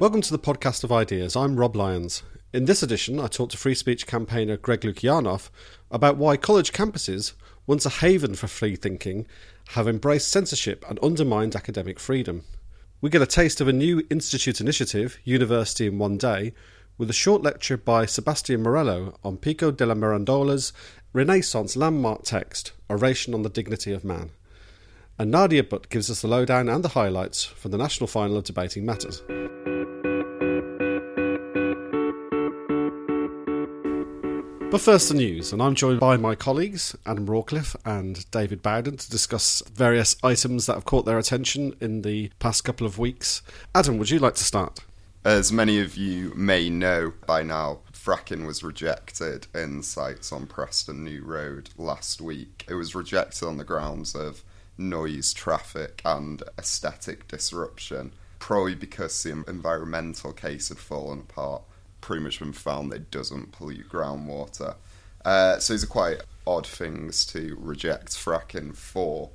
Welcome to the podcast of ideas. I'm Rob Lyons. In this edition, I talk to free speech campaigner Greg Lukianoff about why college campuses, once a haven for free thinking, have embraced censorship and undermined academic freedom. We get a taste of a new institute initiative, University in One Day, with a short lecture by Sebastian Morello on Pico della Mirandola's Renaissance landmark text, Oration on the Dignity of Man. And Nadia Butt gives us the lowdown and the highlights from the national final of Debating Matters. But first, the news, and I'm joined by my colleagues Adam Rawcliffe and David Bowden to discuss various items that have caught their attention in the past couple of weeks. Adam, would you like to start? As many of you may know by now, fracking was rejected in sites on Preston New Road last week. It was rejected on the grounds of noise, traffic, and aesthetic disruption, probably because the environmental case had fallen apart pretty much been found that it doesn't pollute groundwater. Uh, so these are quite odd things to reject fracking for.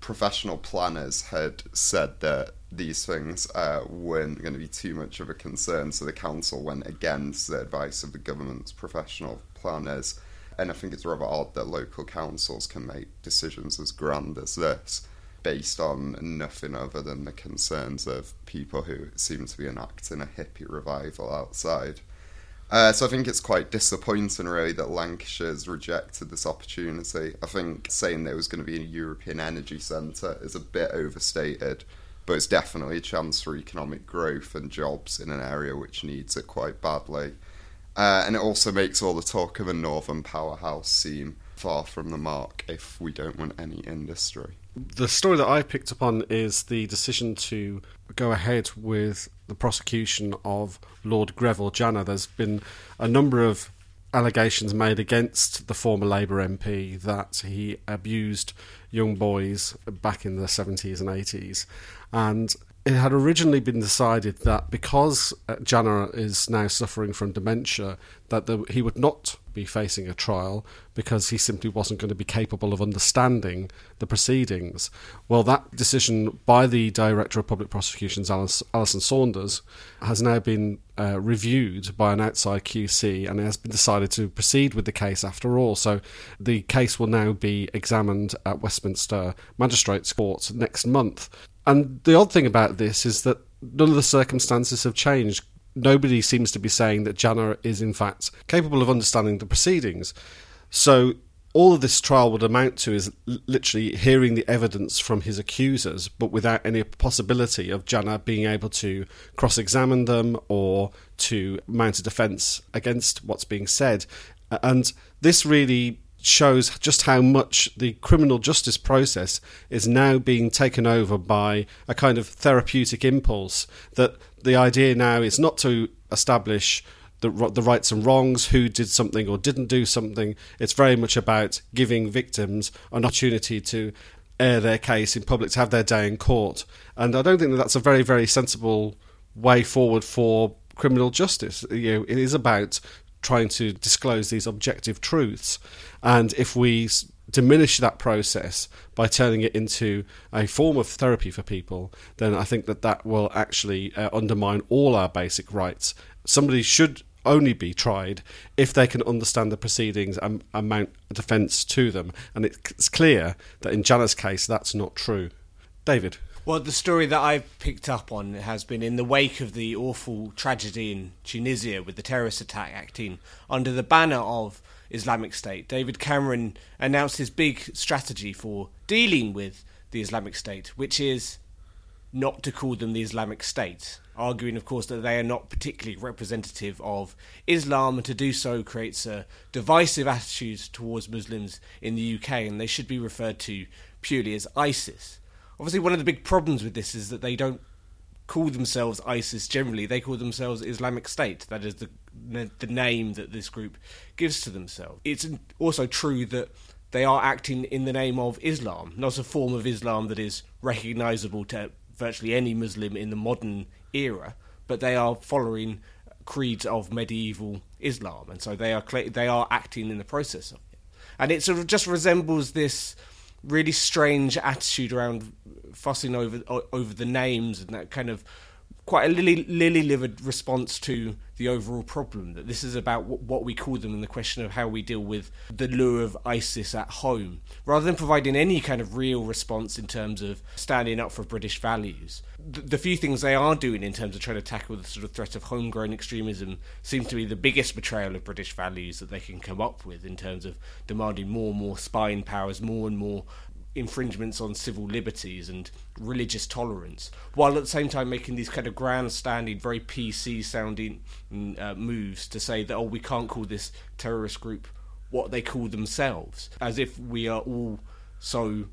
Professional planners had said that these things uh, weren't going to be too much of a concern, so the council went against the advice of the government's professional planners. And I think it's rather odd that local councils can make decisions as grand as this based on nothing other than the concerns of people who seem to be enacting a hippie revival outside. Uh, so I think it's quite disappointing, really, that Lancashire's rejected this opportunity. I think saying there was going to be a European energy centre is a bit overstated, but it's definitely a chance for economic growth and jobs in an area which needs it quite badly. Uh, and it also makes all the talk of a northern powerhouse seem far from the mark if we don't want any industry. The story that I picked up on is the decision to go ahead with the prosecution of Lord Greville Janner. There's been a number of allegations made against the former Labour MP that he abused young boys back in the 70s and 80s. And it had originally been decided that because uh, Janner is now suffering from dementia, that the, he would not be facing a trial because he simply wasn't going to be capable of understanding the proceedings. Well, that decision by the Director of Public Prosecutions, Alison Saunders, has now been uh, reviewed by an outside QC and it has been decided to proceed with the case after all. So the case will now be examined at Westminster Magistrates Court next month. And the odd thing about this is that none of the circumstances have changed. Nobody seems to be saying that Janner is, in fact, capable of understanding the proceedings. So all of this trial would amount to is literally hearing the evidence from his accusers, but without any possibility of Janner being able to cross examine them or to mount a defence against what's being said. And this really shows just how much the criminal justice process is now being taken over by a kind of therapeutic impulse. That the idea now is not to establish the, the rights and wrongs, who did something or didn't do something. It's very much about giving victims an opportunity to air their case in public, to have their day in court. And I don't think that that's a very, very sensible way forward for criminal justice. You know, it is about trying to disclose these objective truths. And if we diminish that process by turning it into a form of therapy for people, then I think that that will actually uh, undermine all our basic rights. Somebody should only be tried if they can understand the proceedings and, and mount a defence to them. And it's clear that in Janner's case, that's not true. David. Well, the story that I've picked up on has been in the wake of the awful tragedy in Tunisia with the terrorist attack acting under the banner of Islamic State. David Cameron announced his big strategy for dealing with the Islamic State, which is not to call them the Islamic State, arguing, of course, that they are not particularly representative of Islam, and to do so creates a divisive attitude towards Muslims in the UK, and they should be referred to purely as ISIS obviously one of the big problems with this is that they don't call themselves ISIS generally. They call themselves Islamic State. That is the the name that this group gives to themselves. It's also true that they are acting in the name of Islam, not a form of Islam that is recognizable to virtually any Muslim in the modern era, but they are following creeds of medieval Islam, and so they are they are acting in the process of it. And it sort of just resembles this really strange attitude around fussing over over the names and that kind of quite a lily lily livered response to the overall problem. That this is about what, what we call them and the question of how we deal with the lure of ISIS at home, rather than providing any kind of real response in terms of standing up for British values. The, the few things they are doing in terms of trying to tackle the sort of threat of homegrown extremism seems to be the biggest betrayal of British values that they can come up with in terms of demanding more and more spying powers, more and more infringements on civil liberties and religious tolerance, while at the same time making these kind of grandstanding, very PC sounding mm, uh, moves to say that, oh, we can't call this terrorist group what they call themselves, as if we are all so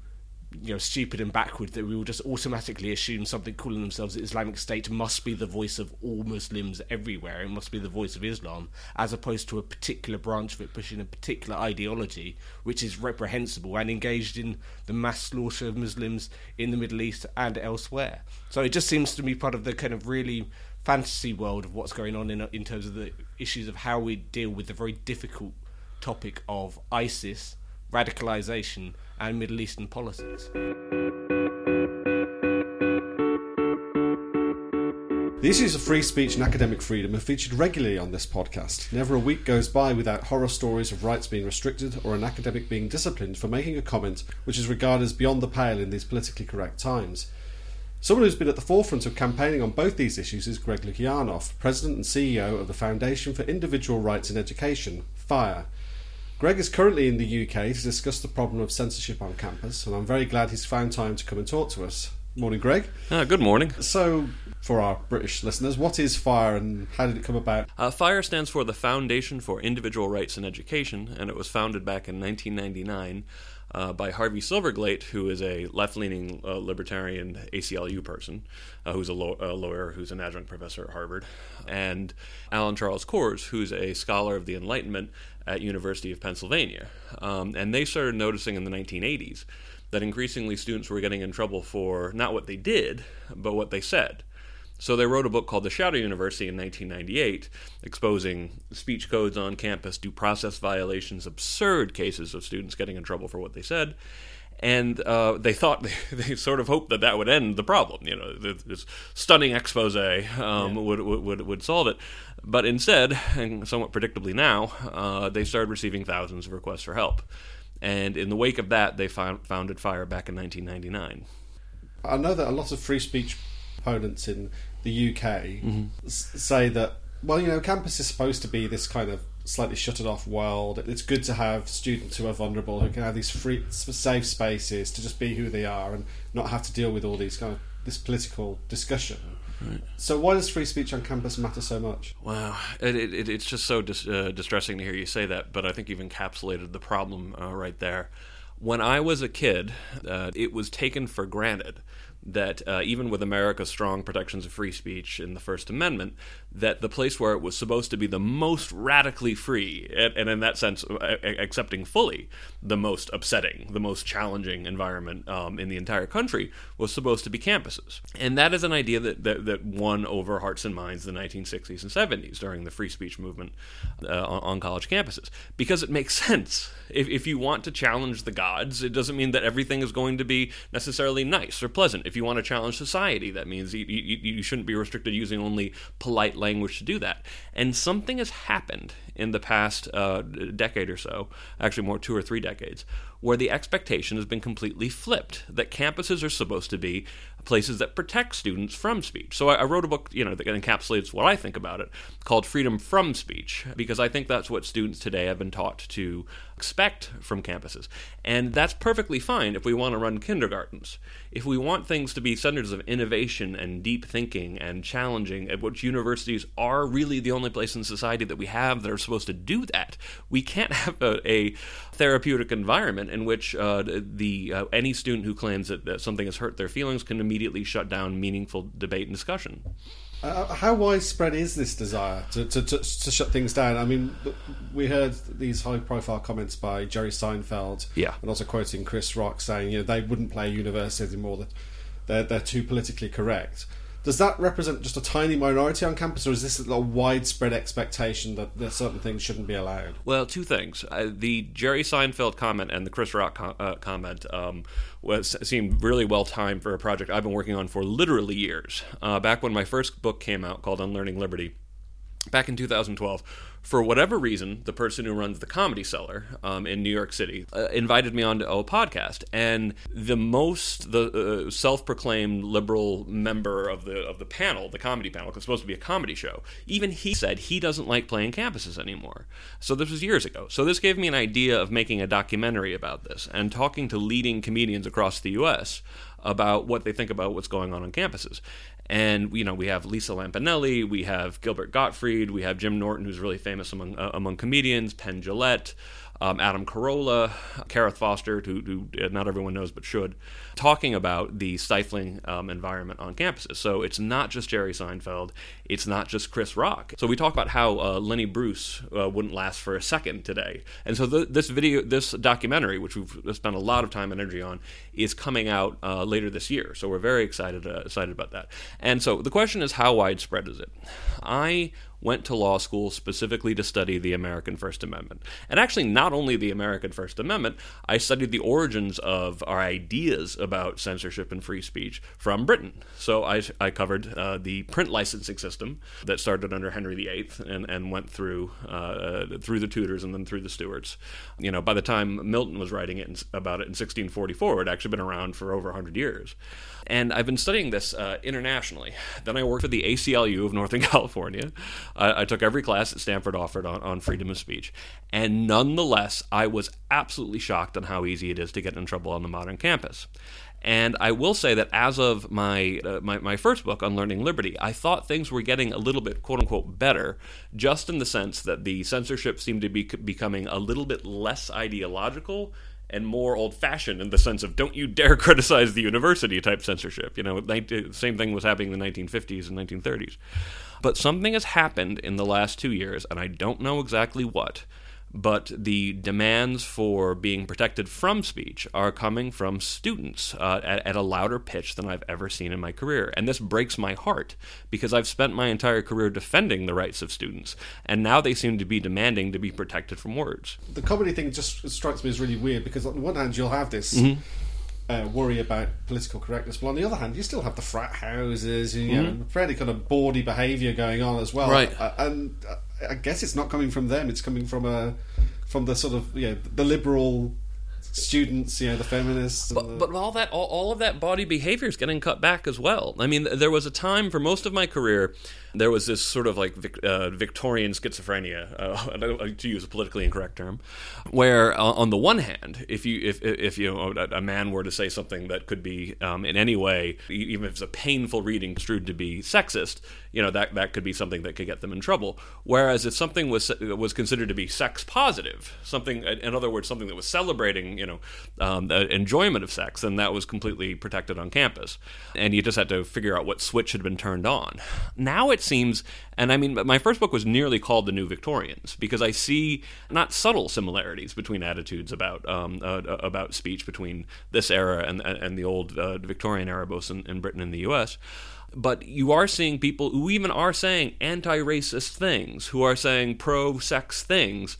you know stupid and backward that we will just automatically assume something calling themselves the Islamic State must be the voice of all Muslims everywhere. It must be the voice of Islam, as opposed to a particular branch of it pushing a particular ideology, which is reprehensible and engaged in the mass slaughter of Muslims in the Middle East and elsewhere. So it just seems to me part of the kind of really fantasy world of what's going on in in terms of the issues of how we deal with the very difficult topic of ISIS radicalization and Middle Eastern policies. The issues of free speech and academic freedom are featured regularly on this podcast. Never a week goes by without horror stories of rights being restricted or an academic being disciplined for making a comment which is regarded as beyond the pale in these politically correct times. Someone who's been at the forefront of campaigning on both these issues is Greg Lukianoff, President and CEO of the Foundation for Individual Rights in Education, FIRE. Greg is currently in the UK to discuss the problem of censorship on campus, and I'm very glad he's found time to come and talk to us. Morning, Greg. Uh, good morning. So, for our British listeners, what is FIRE and how did it come about? Uh, FIRE stands for the Foundation for Individual Rights in Education, and it was founded back in 1999 uh, by Harvey Silverglate, who is a left leaning uh, libertarian ACLU person, uh, who's a, law- a, lawyer who's an adjunct professor at Harvard, and Alan Charles Kors, who's a scholar of the Enlightenment at University of Pennsylvania. Um, and they started noticing in the 1980s that increasingly students were getting in trouble for not what they did, but what they said. So they wrote a book called The Shadow University in 1998, exposing speech codes on campus, due process violations, absurd cases of students getting in trouble for what they said. And uh, they thought they, they, sort of hoped that that would end the problem. You know, this stunning expose um, yeah. would, would would solve it. But instead, and somewhat predictably now, uh, they started receiving thousands of requests for help. And in the wake of that, they found, founded FIRE back in 1999. I know that a lot of free speech opponents in the UK mm-hmm. s- say that, well, you know, campus is supposed to be this kind of slightly shuttered off world. It's good to have students who are vulnerable, who can have these free, safe spaces to just be who they are and not have to deal with all these kind of this political discussion. Right. So why does free speech on campus matter so much? Wow, it, it, it's just so dis- uh, distressing to hear you say that, but I think you've encapsulated the problem uh, right there. When I was a kid, uh, it was taken for granted that uh, even with America's strong protections of free speech in the First Amendment, that the place where it was supposed to be the most radically free, and, and in that sense, accepting fully the most upsetting, the most challenging environment um, in the entire country, was supposed to be campuses. And that is an idea that, that, that won over hearts and minds in the 1960s and 70s during the free speech movement uh, on, on, college campuses. Because it makes sense. If, if you want to challenge the gods, it doesn't mean that everything is going to be necessarily nice or pleasant. If you want to challenge society, that means you, you, you shouldn't be restricted using only polite language to do that. And something has happened in the past uh, decade or so, actually more two or three decades, where the expectation has been completely flipped that campuses are supposed to be places that protect students from speech. So I, I, wrote a book, you know, that encapsulates what I think about it, called Freedom from Speech, because I think that's what students today have been taught to expect from campuses. And that's perfectly fine if we want to run kindergartens. If we want things to be centers of innovation and deep thinking and challenging, at which universities are really the only place in society that we have that are supposed to do that, we can't have a, a therapeutic environment in which uh, the uh, any student who claims that, that something has hurt their feelings can immediately shut down meaningful debate and discussion. Uh, how widespread is this desire to, to, to, to, shut things down? I mean, we heard these high profile comments by Jerry Seinfeld, yeah. and also quoting Chris Rock saying, you know, they wouldn't play university anymore, that they're, they're too politically correct. Does that represent just a tiny minority on campus, or is this a widespread expectation that, certain things shouldn't be allowed? Well, two things: uh, the Jerry Seinfeld comment and the Chris Rock uh, comment um, was seemed really well timed for a project I've been working on for literally years. Uh, back when my first book came out, called Unlearning Liberty, back in 2012 for whatever reason, the person who runs the Comedy Cellar um, in New York City uh, invited me onto a podcast, and the most the uh, self-proclaimed liberal member of the of the panel, the comedy panel, because it's supposed to be a comedy show, even he said he doesn't like playing campuses anymore. So this was years ago. So this gave me an idea of making a documentary about this and talking to leading comedians across the U.S. about what they think about what's going on on campuses. And you know, we have Lisa Lampanelli, we have Gilbert Gottfried, we have Jim Norton, who's really famous among uh, among comedians, Penn Jillette, um, Adam Carolla, Karith Foster, who, who, not everyone knows but should, talking about the stifling um, environment on campuses. So it's not just Jerry Seinfeld, it's not just Chris Rock. So we talk about how uh, Lenny Bruce uh, wouldn't last for a second today. And so this video, this documentary, which we've spent a lot of time and energy on, is coming out uh, later this year. So we're very excited uh, excited about that. And so the question is, how widespread is it? I went to law school specifically to study the American First Amendment. And actually, not only the American First Amendment, I studied the origins of our ideas about censorship and free speech from Britain. So I, I covered uh, the print licensing system that started under Henry VIII and, and went through uh, through the Tudors and then through the Stuarts. You know, by the time Milton was writing it in, about it in 1644, it had actually been around for over 100 years. And I've been studying this uh, internationally. Then I worked for the ACLU of Northern California. I, I took every class that Stanford offered on, on freedom of speech. And nonetheless, I was absolutely shocked on how easy it is to get in trouble on the modern campus. And I will say that as of my, uh, my, my first book, Unlearning Liberty, I thought things were getting a little bit quote unquote better, just in the sense that the censorship seemed to be becoming a little bit less ideological and more old fashioned in the sense of don't you dare criticize the university type censorship. You know, the uh, same thing was happening in the 1950s and 1930s. But something has happened in the last two years, and I don't know exactly what, but the demands for being protected from speech are coming from students uh, at, at, a louder pitch than I've ever seen in my career. And this breaks my heart because I've spent my entire career defending the rights of students, and now they seem to be demanding to be protected from words. The comedy thing just strikes me as really weird because, on the one hand, you'll have this. Mm-hmm. Uh, worry about political correctness, but on the other hand, you still have the frat houses, and, you mm-hmm. know, fairly kind of bawdy behaviour going on as well. Right. Uh, and uh, I guess it's not coming from them. It's coming from a from the sort of you know, the liberal students, you know, the feminists. But, the... but all that, all, all, of that body behavior is getting cut back as well. I mean, there was a time for most of my career there was this sort of like uh, Victorian schizophrenia, uh, to use a politically incorrect term, where uh, on the one hand, if you if if you know, a, man were to say something that could be um, in any way, even if it's a painful reading construed to be sexist, you know that that could be something that could get them in trouble. Whereas if something was was considered to be sex positive, something in other words, something that was celebrating you know um, the enjoyment of sex, then that was completely protected on campus, and you just had to figure out what switch had been turned on. Now it seems, and I mean, my first book was nearly called The New Victorians because I see not subtle similarities between attitudes about um, uh, about speech between this era and and the old uh, Victorian era, both in, in Britain and the U.S but you are seeing people who even are saying anti-racist things, who are saying pro-sex things,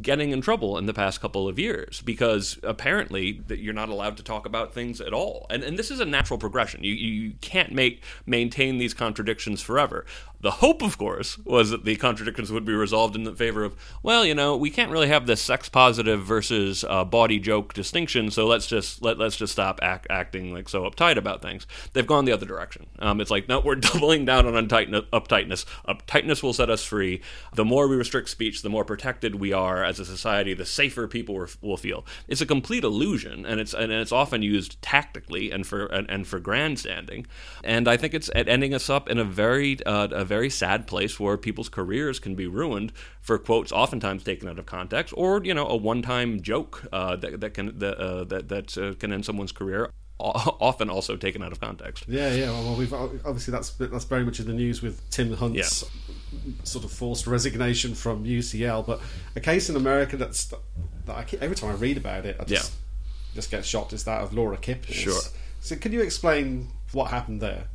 getting in trouble in the past couple of years because apparently that you're not allowed to talk about things at all. And and this is a natural progression. You you can't make maintain these contradictions forever. The hope, of course, was that the contradictions would be resolved in the favor of, well, you know, we can't really have this sex positive versus uh, bawdy joke distinction, so let's just let let's just stop act, acting like so uptight about things. They've gone the other direction. Um, it's like, no, we're doubling down on uptightness. Uptightness will set us free. The more we restrict speech, the more protected we are as a society. The safer people will feel. It's a complete illusion, and it's and it's often used tactically and for and, and for grandstanding. And I think it's ending us up in a very uh, a very sad place where people's careers can be ruined for quotes oftentimes taken out of context, or you know a one-time joke uh, that, that can that uh, that, that uh, can end someone's career often also taken out of context. Yeah, yeah. Well, we've obviously that's that's very much in the news with Tim Hunt's yeah. Sort of forced resignation from UCL. But a case in America that's that I keep, every time I read about it, I just yeah. just get shocked. Is that of Laura Kipp? Sure. So, can you explain what happened there?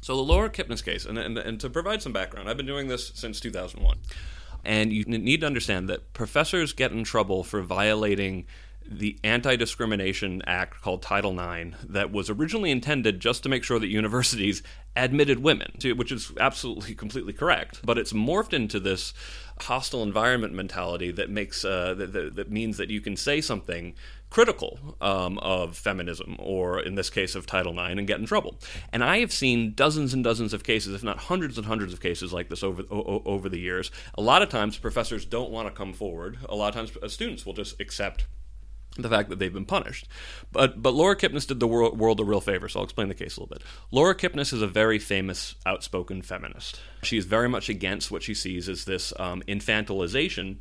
So the Laura Kipnis case, and, and, and to provide some background, I've been doing this since 2001. And you need to understand that professors get in trouble for violating the Anti Discrimination Act called Title IX that was originally intended just to make sure that universities admitted women, which is absolutely completely correct. But it's morphed into this hostile environment mentality that makes uh, that, that, that, means that you can say something critical um, of feminism or in this case of title ix and get in trouble. And i have seen dozens and dozens of cases if not hundreds and hundreds of cases like this over o- over the years. A lot of times professors don't want to come forward. A lot of times uh, students will just accept the fact that they've been punished. But but Laura Kipnis did the world, world a real favor, so I'll explain the case a little bit. Laura Kipnis is a very famous, outspoken feminist. She is very much against what she sees as this um, infantilization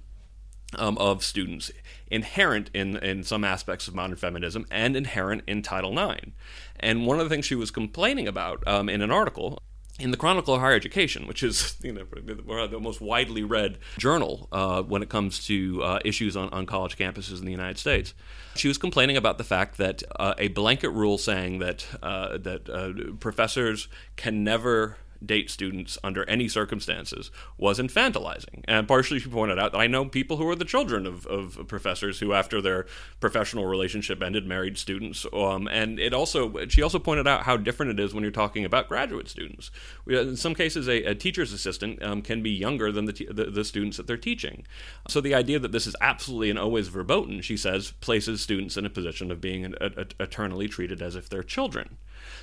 um, of students, inherent in, in some aspects of modern feminism and inherent in Title IX. And one of the things she was complaining about um, in an article in the Chronicle of Higher Education, which is you know the most widely read journal uh, when it comes to uh, issues on, on college campuses in the United States, she was complaining about the fact that uh, a blanket rule saying that uh, that uh, professors can never date students under any circumstances was infantilizing. And partially, she pointed out that I know people who are the children of, of professors who, after their professional relationship ended, married students. Um, and it also, she also pointed out how different it is when you're talking about graduate students. In some cases, a, a teacher's assistant um, can be younger than the, the, the students that they're teaching. So the idea that this is absolutely and always verboten, she says, places students in a position of being a, a, eternally treated as if they're children.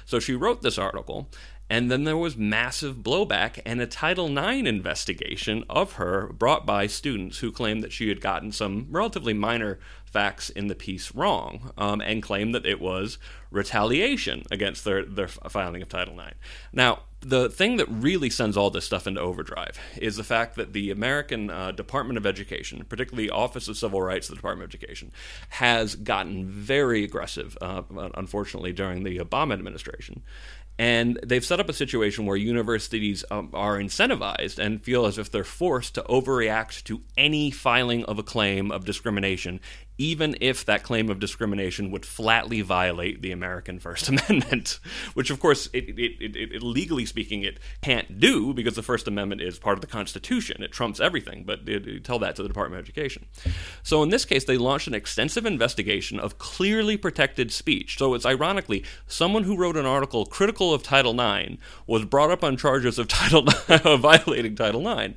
So she wrote this article, and then there was massive blowback and a Title IX investigation of her brought by students who claimed that she had gotten some relatively minor facts in the piece wrong um, and claimed that it was retaliation against their, their filing of Title IX. Now, the thing that really sends all this stuff into overdrive is the fact that the American uh, Department of Education, particularly Office of Civil Rights the Department of Education, has gotten very aggressive, uh, unfortunately, during the Obama administration. And they've set up a situation where universities um, are incentivized and feel as if they're forced to overreact to any filing of a claim of discrimination, even if that claim of discrimination would flatly violate the American First Amendment, which, of course, it, it, it, legally speaking, it can't do because the First Amendment is part of the Constitution. It trumps everything, but tell that to the Department of Education. So in this case, they launched an extensive investigation of clearly protected speech. So it's ironically someone who wrote an article critical of Title IX was brought up on charges of Title of violating Title IX.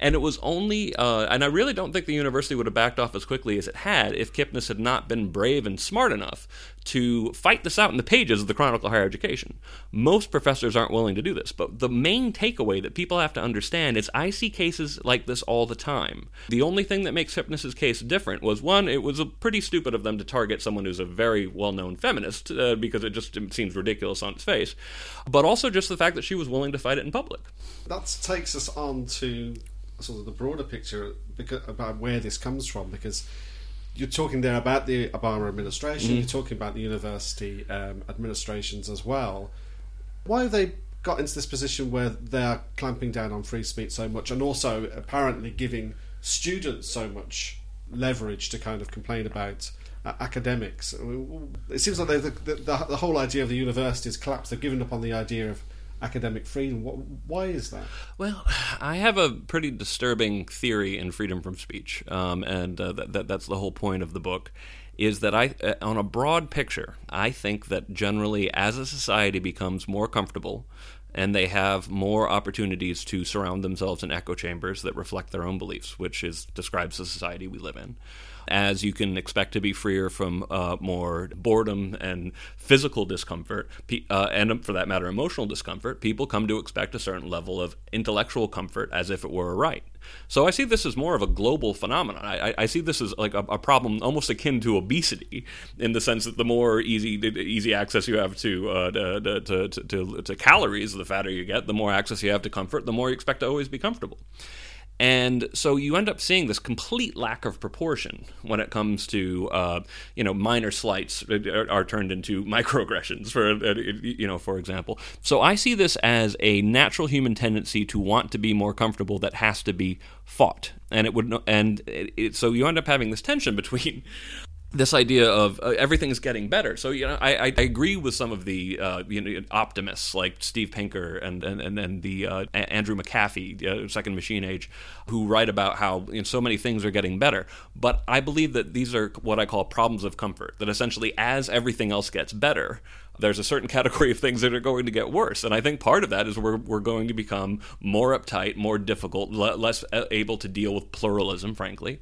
And it was only, uh, and I really don't think the university would have backed off as quickly as it had if Kipnis had not been brave and smart enough to fight this out in the pages of the Chronicle of Higher Education. Most professors aren't willing to do this, but the main takeaway that people have to understand is I see cases like this all the time. The only thing that makes Kipnis's case different was one, it was pretty stupid of them to target someone who's a very well known feminist uh, because it just seems ridiculous on its face, but also just the fact that she was willing to fight it in public. That takes us on to sort of the broader picture because, about where this comes from because you're talking there about the Obama administration, mm. you're talking about the university um, administrations as well. Why have they got into this position where they're clamping down on free speech so much and also apparently giving students so much leverage to kind of complain about uh, academics? It seems like the, the, the, the whole idea of the university has collapsed. They've given up on the idea of academic freedom. What, why is that? Well, I have a pretty disturbing theory in freedom from speech, um, and uh, that, that, that's the whole point of the book. Is that I, uh, on a broad picture, I think that generally, as a society becomes more comfortable and they have more opportunities to surround themselves in echo chambers that reflect their own beliefs, which is describes the society we live in as you can expect to be freer from uh, more boredom and physical discomfort, uh, and for that matter, emotional discomfort, people come to expect a certain level of intellectual comfort as if it were a right. So I see this as more of a global phenomenon. I, I see this as like a, a, problem almost akin to obesity, in the sense that the more easy easy access you have to, uh, to, to, to, to calories, the fatter you get, the more access you have to comfort, the more you expect to always be comfortable. And so you end up seeing this complete lack of proportion when it comes to, uh, you know, minor slights are, are, turned into microaggressions, for uh, you know, for example. So I see this as a natural human tendency to want to be more comfortable that has to be fought, and it would, and it, it, so you end up having this tension between this idea of uh, everything's getting better. So you know, I, I agree with some of the uh, you know optimists like Steve Pinker and and and, and the uh, Andrew McAfee, uh, Second Machine Age, who write about how you know, so many things are getting better. But I believe that these are what I call problems of comfort. That essentially, as everything else gets better, there's a certain category of things that are going to get worse. And I think part of that is we're, we're going to become more uptight, more difficult, less able to deal with pluralism, frankly.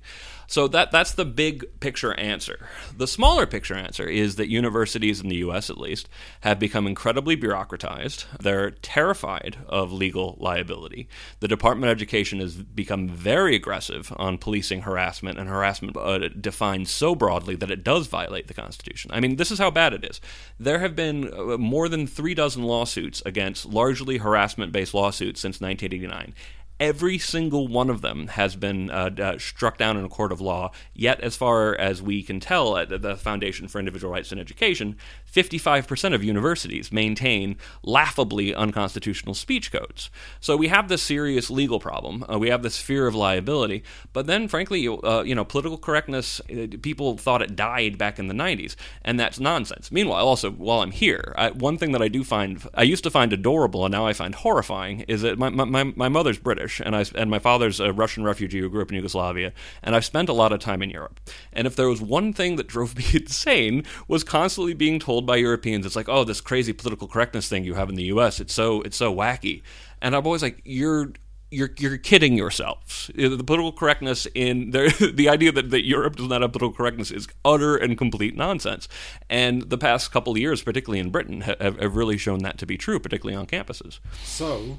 So that that's the big picture answer. The smaller picture answer is that universities in the US at least have become incredibly bureaucratized. They're terrified of legal liability. The Department of Education has become very aggressive on policing harassment and harassment uh, defined so broadly that it does violate the Constitution. I mean, this is how bad it is. There have been uh, more than 3 dozen lawsuits against largely harassment-based lawsuits since 1989 Every single one of them has been uh, uh, struck down in a court of law. Yet, as far as we can tell at the Foundation for Individual Rights in Education, 55% of universities maintain laughably unconstitutional speech codes. So we have this serious legal problem. Uh, we have this fear of liability. But then, frankly, uh, you know, political correctness, uh, people thought it died back in the 90s, and that's nonsense. Meanwhile, also, while I'm here, I, one thing that I do find, I used to find adorable and now I find horrifying, is that my, my, my mother's British. And I and my father's a Russian refugee who grew up in Yugoslavia, and I've spent a lot of time in Europe. And if there was one thing that drove me insane was constantly being told by Europeans, it's like, oh, this crazy political correctness thing you have in the U.S. It's so it's so wacky, and I'm always like, you're you're you're kidding yourselves. The political correctness in the the idea that, that Europe does not have political correctness is utter and complete nonsense. And the past couple of years, particularly in Britain, have, have really shown that to be true, particularly on campuses. So,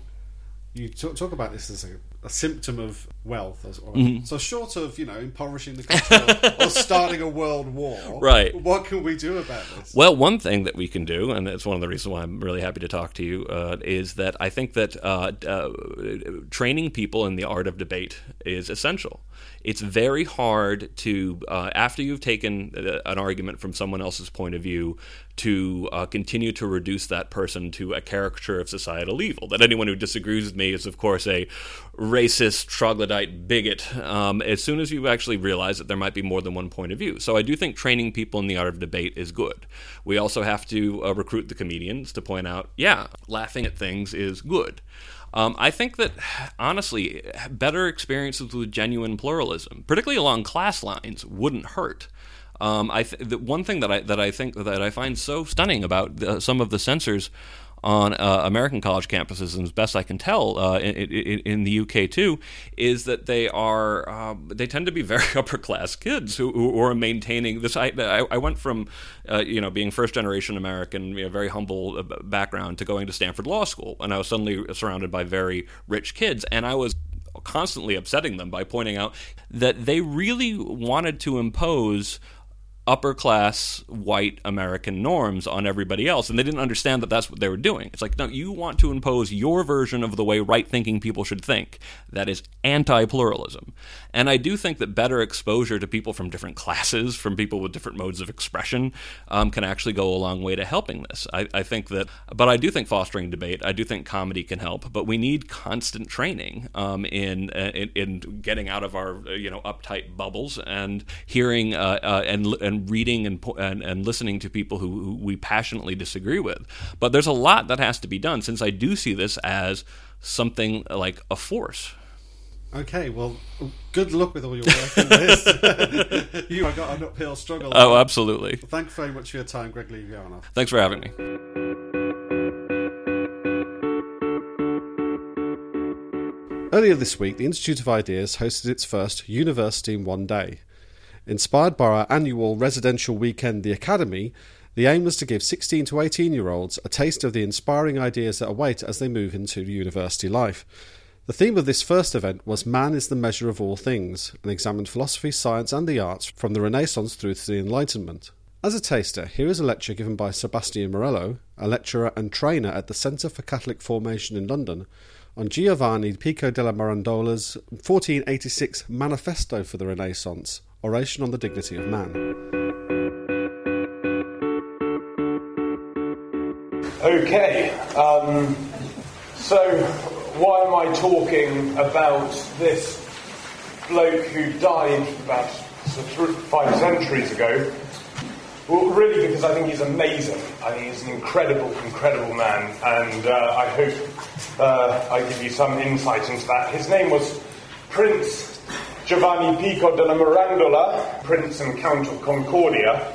you talk, talk about this as a, a symptom of wealth. Or, mm-hmm. So, short of you know impoverishing the country or, or, starting a world war, right? What can we do about this? Well, one thing that we can do, and it's one of the reasons why I'm really happy to talk to you, uh, is that I think that uh, uh, training people in the art of debate is essential it's very hard to uh, after you've taken uh, an argument from someone else's point of view to uh, continue to reduce that person to a caricature of societal evil. That anyone who disagrees with me is, of course, a racist, troglodyte bigot. Um, as soon as you actually realize that there might be more than one point of view, so I do think training people in the art of debate is good. We also have to uh, recruit the comedians to point out, yeah, laughing at things is good. Um, I think that, honestly, better experiences with genuine pluralism, particularly along class lines, wouldn't hurt. Um, I th- the one thing that I that I think that I find so stunning about the, some of the censors on uh, American college campuses, and as best I can tell, uh, in, in, in, the UK too, is that they are uh, they tend to be very upper class kids who, who are maintaining this. I, I went from uh, you know being first generation American, you know, very humble uh, background, to going to Stanford Law School, and I was suddenly surrounded by very rich kids, and I was constantly upsetting them by pointing out that they really wanted to impose upper class white American norms on everybody else. And they didn't understand that that's what they were doing. It's like, no, you want to impose your version of the way right thinking people should think. That is anti pluralism. And I do think that better exposure to people from different classes, from people with different modes of expression, um, can actually go a long way to helping this. I, I, think that, but I do think fostering debate, I do think comedy can help, but we need constant training um, in, in, in getting out of our you know uptight bubbles and hearing uh, uh, and and reading and, and, and listening to people who, who we passionately disagree with. But there's a lot that has to be done since I do see this as something like a force. Okay, well, good luck with all your work in this. you have got an uphill struggle. Oh, absolutely. Well, thanks very much for your time, Greg Lee Thanks for having me. Earlier this week, the Institute of Ideas hosted its first University in One Day. Inspired by our annual residential weekend, The Academy, the aim was to give 16 to 18 year olds a taste of the inspiring ideas that await as they move into university life. The theme of this first event was Man is the Measure of All Things, and examined philosophy, science, and the arts from the Renaissance through to the Enlightenment. As a taster, here is a lecture given by Sebastian Morello, a lecturer and trainer at the Centre for Catholic Formation in London, on Giovanni Pico della Mirandola's 1486 Manifesto for the Renaissance, Oration on the Dignity of Man. Okay, um, so why am I talking about this bloke who died about five centuries ago. Well, really, because I think he's amazing. I think he's an incredible, incredible man, and uh, I hope uh, I give you some insight into that. His name was Prince Giovanni Pico della Mirandola, Prince and Count of Concordia.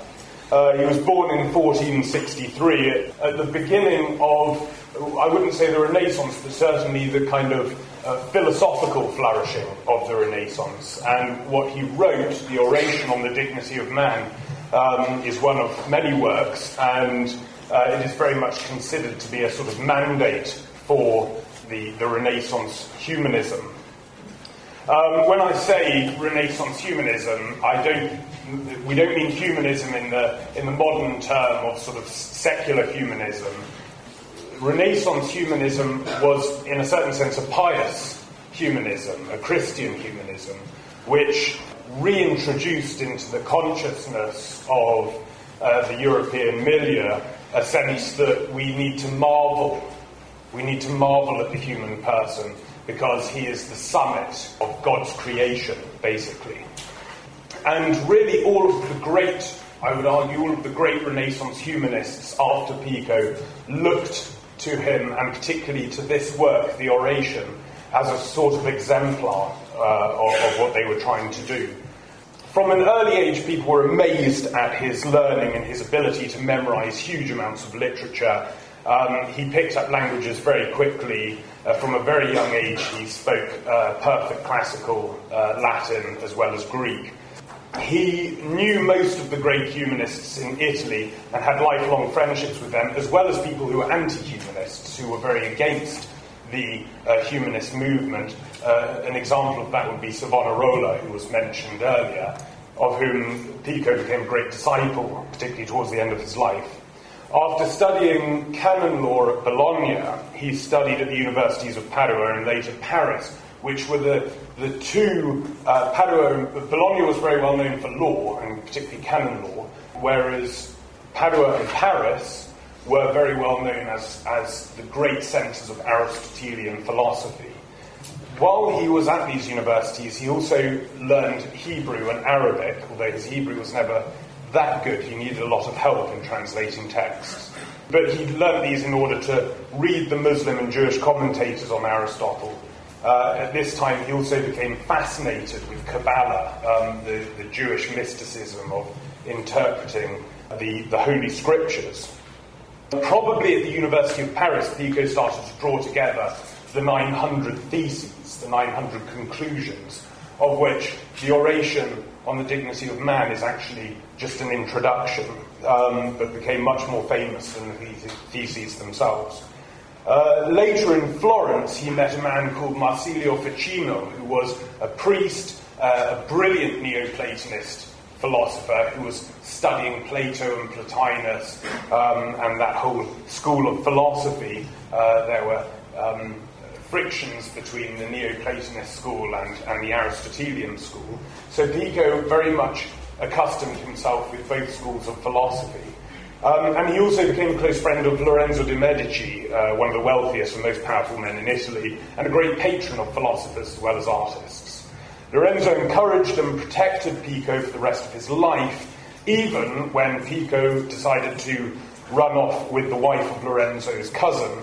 Uh, he was born in 1463 at, the beginning of, I wouldn't say the Renaissance, but certainly the kind of uh, philosophical flourishing of the Renaissance. And what he wrote, the Oration on the Dignity of Man, um, is one of many works, and uh, it is very much considered to be a sort of mandate for the, the Renaissance humanism. Um, when I say Renaissance humanism, I don't. We don't mean humanism in the in the modern term of sort of secular humanism. Renaissance humanism was, in a certain sense, a pious humanism, a Christian humanism, which reintroduced into the consciousness of uh, the European milieu a sense that we need to marvel. We need to marvel at the human person because he is the summit of God's creation, basically. And really, all of the great, I would argue, all of the great Renaissance humanists after Pico looked to him, and particularly to this work, the Oration, as a sort of exemplar uh, of, of what they were trying to do. From an early age, people were amazed at his learning and his ability to memorize huge amounts of literature. Um, he picked up languages very quickly. Uh, from a very young age, he spoke uh, perfect classical uh, Latin as well as Greek. He knew most of the great humanists in Italy and had lifelong friendships with them, as well as people who were anti humanists, who were very against the uh, humanist movement. Uh, an example of that would be Savonarola, who was mentioned earlier, of whom Pico became a great disciple, particularly towards the end of his life. After studying canon law at Bologna, he studied at the universities of Padua and later Paris, which were the, the two. Uh, Padua, Bologna was very well known for law, and particularly canon law, whereas Padua and Paris were very well known as, as the great centres of Aristotelian philosophy. While he was at these universities, he also learned Hebrew and Arabic, although his Hebrew was never that good. He needed a lot of help in translating texts. But he learned these in order to read the Muslim and Jewish commentators on Aristotle. Uh, at this time, he also became fascinated with Kabbalah, um, the, the Jewish mysticism of interpreting the, the Holy Scriptures. Probably at the University of Paris, Pico started to draw together the 900 theses, the 900 conclusions, of which the oration on the dignity of man is actually just an introduction, um, but became much more famous than the theses themselves. Uh, later in Florence, he met a man called Marsilio Ficino, who was a priest, uh, a brilliant Neoplatonist philosopher who was studying Plato and Plotinus um, and that whole school of philosophy. Uh, there were um, frictions between the Neoplatonist school and, and the Aristotelian school. So Pico very much accustomed himself with both schools of philosophy. Um, and he also became a close friend of Lorenzo de' Medici, uh, one of the wealthiest and most powerful men in Italy, and a great patron of philosophers as well as artists. Lorenzo encouraged and protected Pico for the rest of his life, even when Pico decided to run off with the wife of Lorenzo's cousin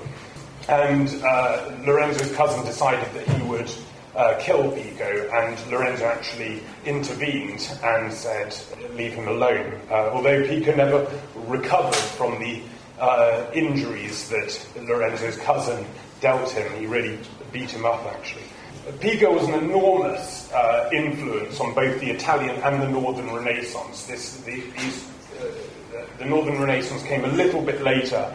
and uh, Lorenzo's cousin decided that he would uh, kill Pico, and Lorenzo actually intervened and said, leave him alone. Uh, although Pico never recovered from the uh, injuries that Lorenzo's cousin dealt him, he really beat him up actually. Pico was an enormous uh, influence on both the Italian and the Northern Renaissance. This, the, these, uh, the Northern Renaissance came a little bit later,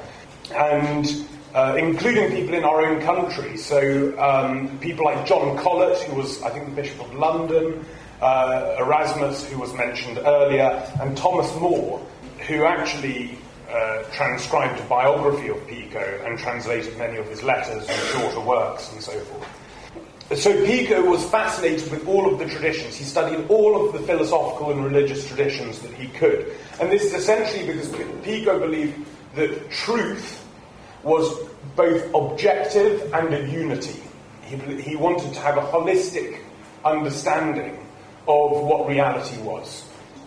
and uh, including people in our own country. So um, people like John Colet, who was, I think, the Bishop of London, uh, Erasmus, who was mentioned earlier, and Thomas More, who actually uh, transcribed a biography of Pico and translated many of his letters and shorter works and so forth. So Pico was fascinated with all of the traditions. He studied all of the philosophical and religious traditions that he could. And this is essentially because Pico believed that truth was both objective and a unity. He, he wanted to have a holistic understanding of what reality was.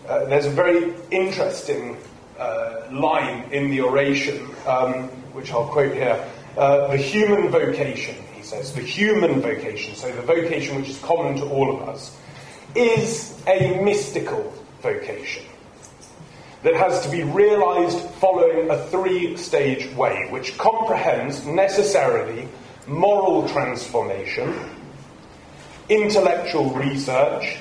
Uh, there's a very interesting uh, line in the oration, um, which I'll quote here. Uh, the human vocation, he says, the human vocation, so the vocation which is common to all of us, is a mystical vocation that has to be realized following a three stage way, which comprehends necessarily moral transformation, intellectual research,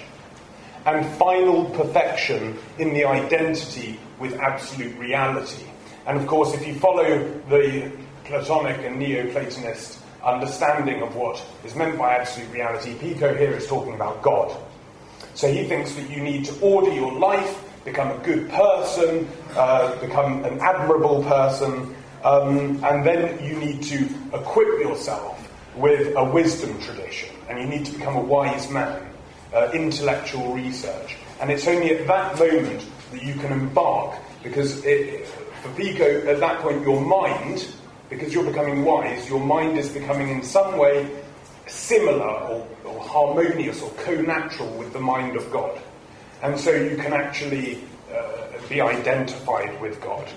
and final perfection in the identity with absolute reality. And of course, if you follow the Platonic and Neoplatonist understanding of what is meant by absolute reality, Pico here is talking about God. So he thinks that you need to order your life, become a good person, uh, become an admirable person, um, and then you need to equip yourself with a wisdom tradition, and you need to become a wise man, uh, intellectual research. And it's only at that moment that you can embark, because it, for Pico, at that point, your mind, because you're becoming wise, your mind is becoming in some way similar or, or harmonious or co natural with the mind of God. And so you can actually uh, be identified with God.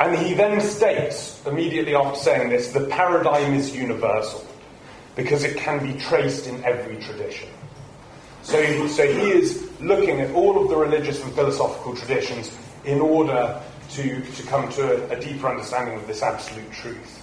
And he then states, immediately after saying this, the paradigm is universal because it can be traced in every tradition. So, so he is looking at all of the religious and philosophical traditions in order to, to come to a, a deeper understanding of this absolute truth.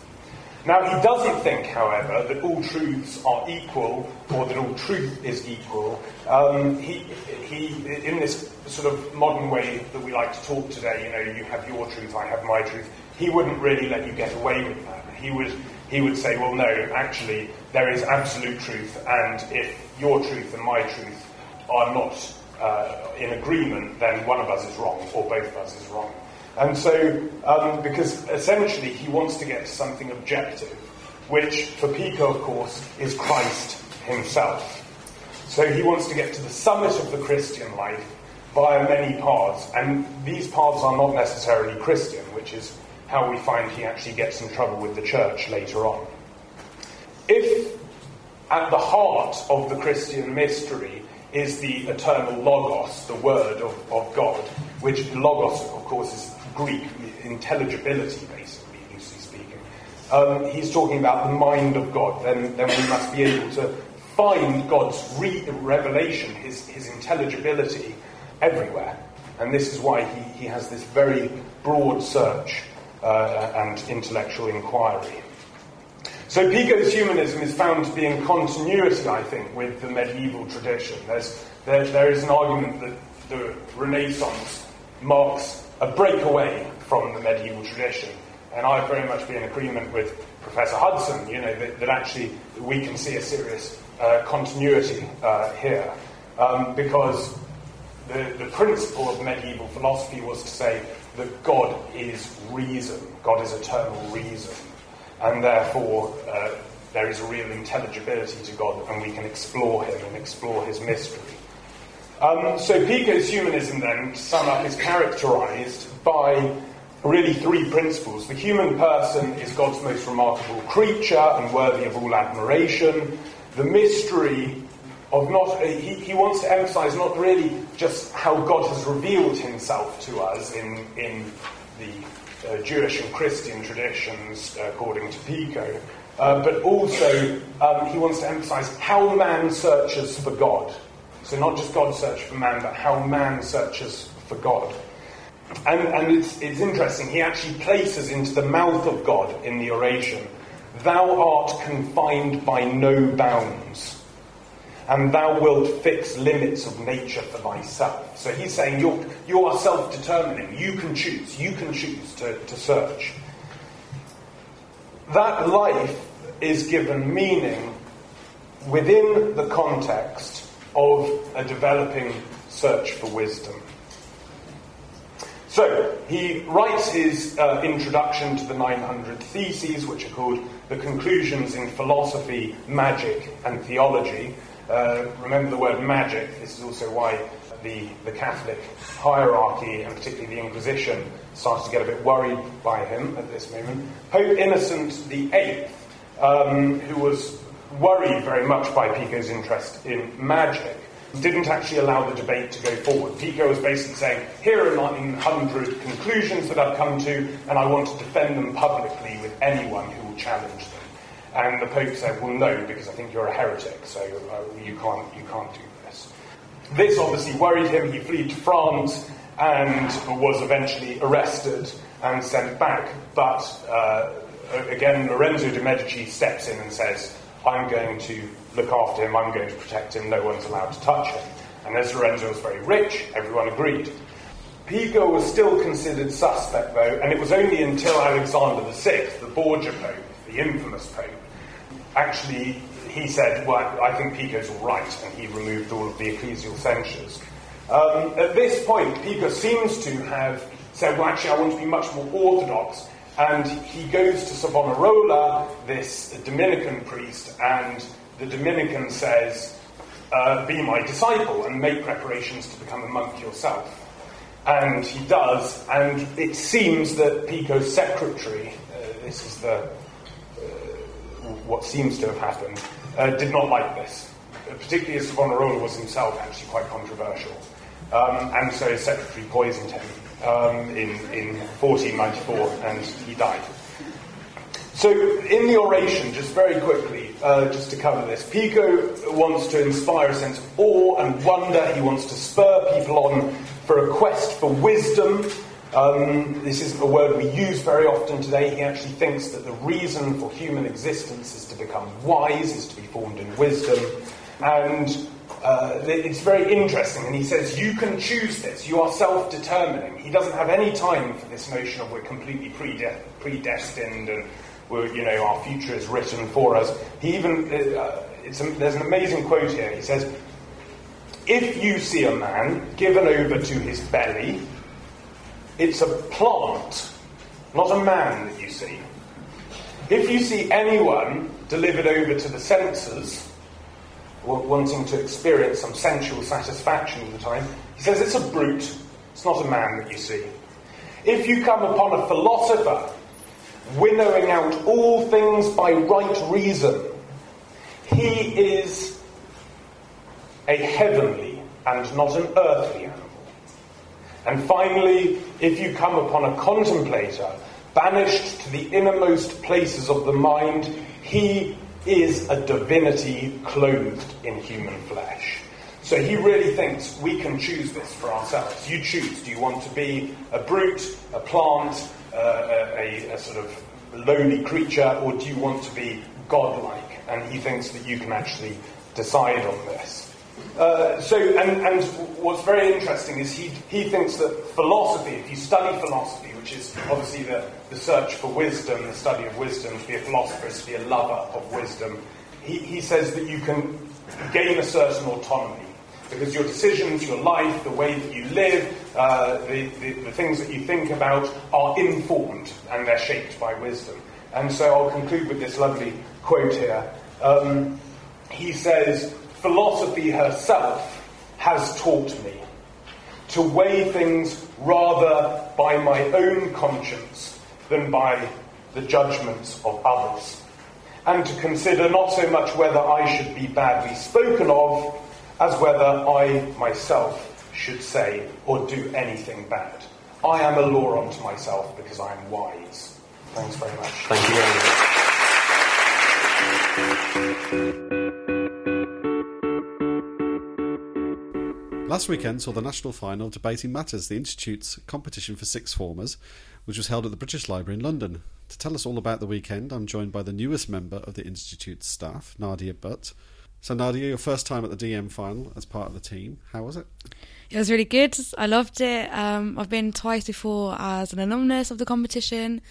Now, he doesn't think, however, that all truths are equal or that all truth is equal. Um, he, he, in this sort of modern way that we like to talk today, you know, you have your truth, I have my truth, he wouldn't really let you get away with that. He would, he would say, well, no, actually, there is absolute truth, and if your truth and my truth are not uh, in agreement, then one of us is wrong, or both of us is wrong. And so, um, because essentially he wants to get to something objective, which for Pico, of course, is Christ himself. So he wants to get to the summit of the Christian life via many paths, and these paths are not necessarily Christian, which is how we find he actually gets in trouble with the church later on. If at the heart of the Christian mystery is the eternal Logos, the Word of, of God, which Logos, of course, is Greek, intelligibility, basically, loosely speaking. Um, he's talking about the mind of God. Then, then we must be able to find God's re- revelation, his, his intelligibility, everywhere. And this is why he, he has this very broad search uh, and intellectual inquiry. So Pico's humanism is found to be in continuity, I think, with the medieval tradition. There's, there, there is an argument that the Renaissance marks a breakaway from the medieval tradition. And I've very much be in agreement with Professor Hudson, you know, that, that actually we can see a serious uh, continuity uh, here. Um, because the, the principle of medieval philosophy was to say that God is reason, God is eternal reason, and therefore uh, there is a real intelligibility to God, and we can explore Him and explore His mystery. Um, so Pico's humanism, then, to sum up, is characterized by really three principles. The human person is God's most remarkable creature and worthy of all admiration. The mystery of not, he, he wants to emphasize not really just how God has revealed himself to us in, in the uh, Jewish and Christian traditions, uh, according to Pico, uh, but also um, he wants to emphasize how man searches for God. So not just God search for man, but how man searches for God. And, and it's, it's interesting, he actually places into the mouth of God in the oration, Thou art confined by no bounds, and thou wilt fix limits of nature for thyself. So he's saying you're, you are self determining, you can choose, you can choose to, to search. That life is given meaning within the context of a developing search for wisdom. So, he writes his uh, introduction to the 900 Theses, which are called The Conclusions in Philosophy, Magic, and Theology. Uh, remember the word magic, this is also why the, the Catholic hierarchy, and particularly the Inquisition, started to get a bit worried by him at this moment. Pope Innocent VIII, um, who was worried very much by Pico's interest in magic, didn't actually allow the debate to go forward. Pico was basically saying, here are 900 conclusions that I've come to, and I want to defend them publicly with anyone who will challenge them. And the Pope said, well, no, because I think you're a heretic, so uh, you, can't, you can't do this. This obviously worried him. He fled to France and was eventually arrested and sent back. But uh, again, Lorenzo de' Medici steps in and says, I'm going to look after him, I'm going to protect him, no one's allowed to touch him. And as Lorenzo was very rich, everyone agreed. Pico was still considered suspect, though, and it was only until Alexander VI, the Borgia Pope, the infamous Pope, actually he said, Well, I think Pico's all right, and he removed all of the ecclesial censures. Um, at this point, Pico seems to have said, Well, actually, I want to be much more orthodox. And he goes to Savonarola, this Dominican priest, and the Dominican says, uh, Be my disciple and make preparations to become a monk yourself. And he does, and it seems that Pico's secretary, uh, this is the, uh, what seems to have happened, uh, did not like this. Particularly as Savonarola was himself actually quite controversial. Um, and so his secretary poisoned him um, in, in 1494 and he died. So, in the oration, just very quickly, uh, just to cover this, Pico wants to inspire a sense of awe and wonder. He wants to spur people on for a quest for wisdom. Um, this isn't a word we use very often today. He actually thinks that the reason for human existence is to become wise, is to be formed in wisdom. And uh, it's very interesting, and he says, You can choose this, you are self determining. He doesn't have any time for this notion of we're completely predestined and we're, you know, our future is written for us. He even, uh, a, there's an amazing quote here. He says, If you see a man given over to his belly, it's a plant, not a man that you see. If you see anyone delivered over to the senses, wanting to experience some sensual satisfaction all the time. He says it's a brute, it's not a man that you see. If you come upon a philosopher winnowing out all things by right reason, he is a heavenly and not an earthly animal. And finally, if you come upon a contemplator banished to the innermost places of the mind, he is a divinity clothed in human flesh. So he really thinks we can choose this for ourselves. You choose. Do you want to be a brute, a plant, uh, a, a, sort of lowly creature, or do you want to be godlike? And he thinks that you can actually decide on this. Uh, so, and, and what's very interesting is he, he thinks that philosophy, if you study philosophy, which is obviously the, the search for wisdom, the study of wisdom, to be a philosopher to be a lover of wisdom. He, he says that you can gain a certain autonomy because your decisions, your life, the way that you live, uh, the, the, the, things that you think about are informed and they're shaped by wisdom. And so I'll conclude with this lovely quote here. Um, he says, Philosophy herself has taught me to weigh things rather by my own conscience than by the judgments of others, and to consider not so much whether I should be badly spoken of as whether I myself should say or do anything bad. I am a law unto myself because I am wise. Thanks very much. Thank you very much. Last weekend saw the national final Debating Matters, the Institute's competition for sixth formers, which was held at the British Library in London. To tell us all about the weekend, I'm joined by the newest member of the Institute's staff, Nadia Butt. So, Nadia, your first time at the DM final as part of the team. How was it? It was really good. I loved it. Um, I've been twice before as an alumnus of the competition.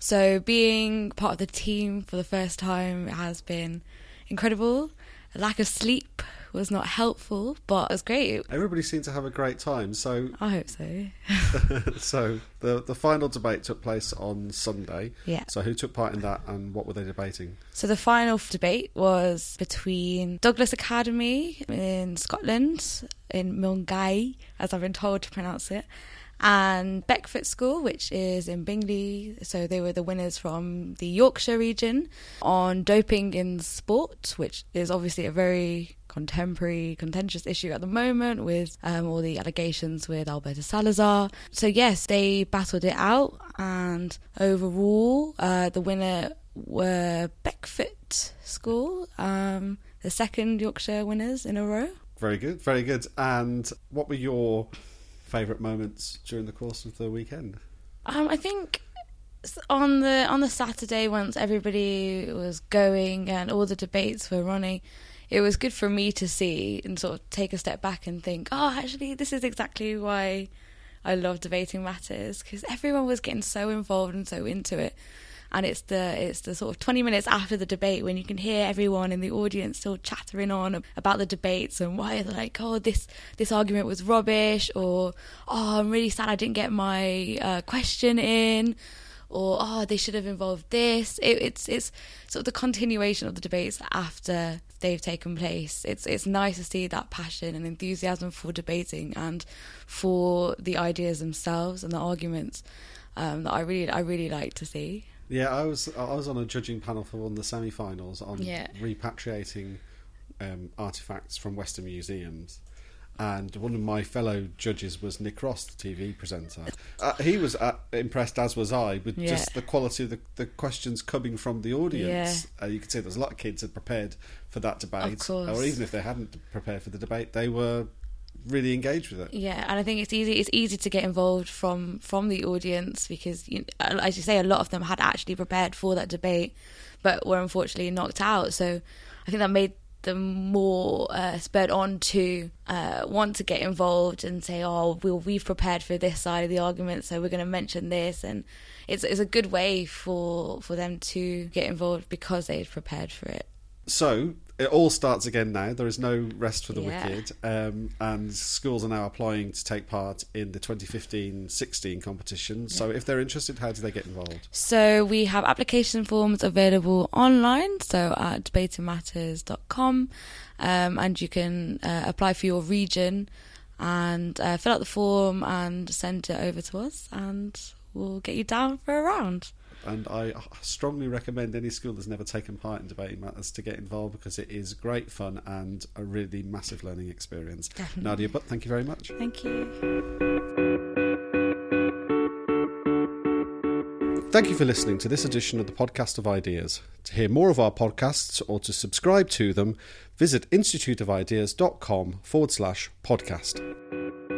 So, being part of the team for the first time has been incredible. A lack of sleep was not helpful, but it was great. Everybody seemed to have a great time. So I hope so. so the the final debate took place on Sunday. Yeah. So who took part in that, and what were they debating? So the final debate was between Douglas Academy in Scotland, in Milngavie, as I've been told to pronounce it, and Beckfoot School, which is in Bingley. So they were the winners from the Yorkshire region on doping in sport, which is obviously a very contemporary, contentious issue at the moment with um, all the allegations with Alberto Salazar. So, yes, they battled it out, and overall, uh, the winner were Beckfoot School, um, the second Yorkshire winners in a row. Very good, very good. And what were your favourite moments during the course of the weekend? Um, I think on the on the Saturday, once everybody was going and all the debates were running, it was good for me to see and sort of take a step back and think, oh, actually, this is exactly why I love debating matters because everyone was getting so involved and so into it. And it's the it's the sort of 20 minutes after the debate when you can hear everyone in the audience still chattering on about the debates and why they're like oh this this argument was rubbish or oh I'm really sad I didn't get my uh, question in or oh they should have involved this. It, it's it's sort of the continuation of the debates after they've taken place it's it's nice to see that passion and enthusiasm for debating and for the ideas themselves and the arguments um, that I really I really like to see yeah, I was I was on a judging panel for one of the semi-finals on Yeah. repatriating um, artifacts from Western museums, and one of my fellow judges was Nick Ross, the TV presenter. Uh, he was uh, impressed, as was I, with Yeah. just the quality of the, the questions coming from the audience. Uh, you could see there's a lot of kids had prepared for that debate, or even if they hadn't prepared for the debate, they were really engaged with it. Yeah, and I think it's easy. It's easy to get involved from from the audience because, you as you say, a lot of them had actually prepared for that debate, but were unfortunately knocked out. So I think that made them more uh, spurred on to uh, want to get involved and say, "Oh, well, we've prepared for this side of the argument, so we're going to mention this." And it's it's a good way for for them to get involved because they'd prepared for it. So it all starts again now. There is no rest for the Yeah. wicked, um, and schools are now applying to take part in the 2015-16 competition. So if they're interested, how do they get involved? So we have application forms available online, so at debatingmatters.com, um, and you can uh, apply for your region and uh, fill out the form and send it over to us, and we'll get you down for a round. And I strongly recommend any school that's never taken part in debating matters to get involved because it is great fun and a really massive learning experience. Definitely. Nadia, but thank you very much. Thank you. Thank you for listening to this edition of the Podcast of Ideas. To hear more of our podcasts or to subscribe to them, visit instituteofideas.com forward slash podcast.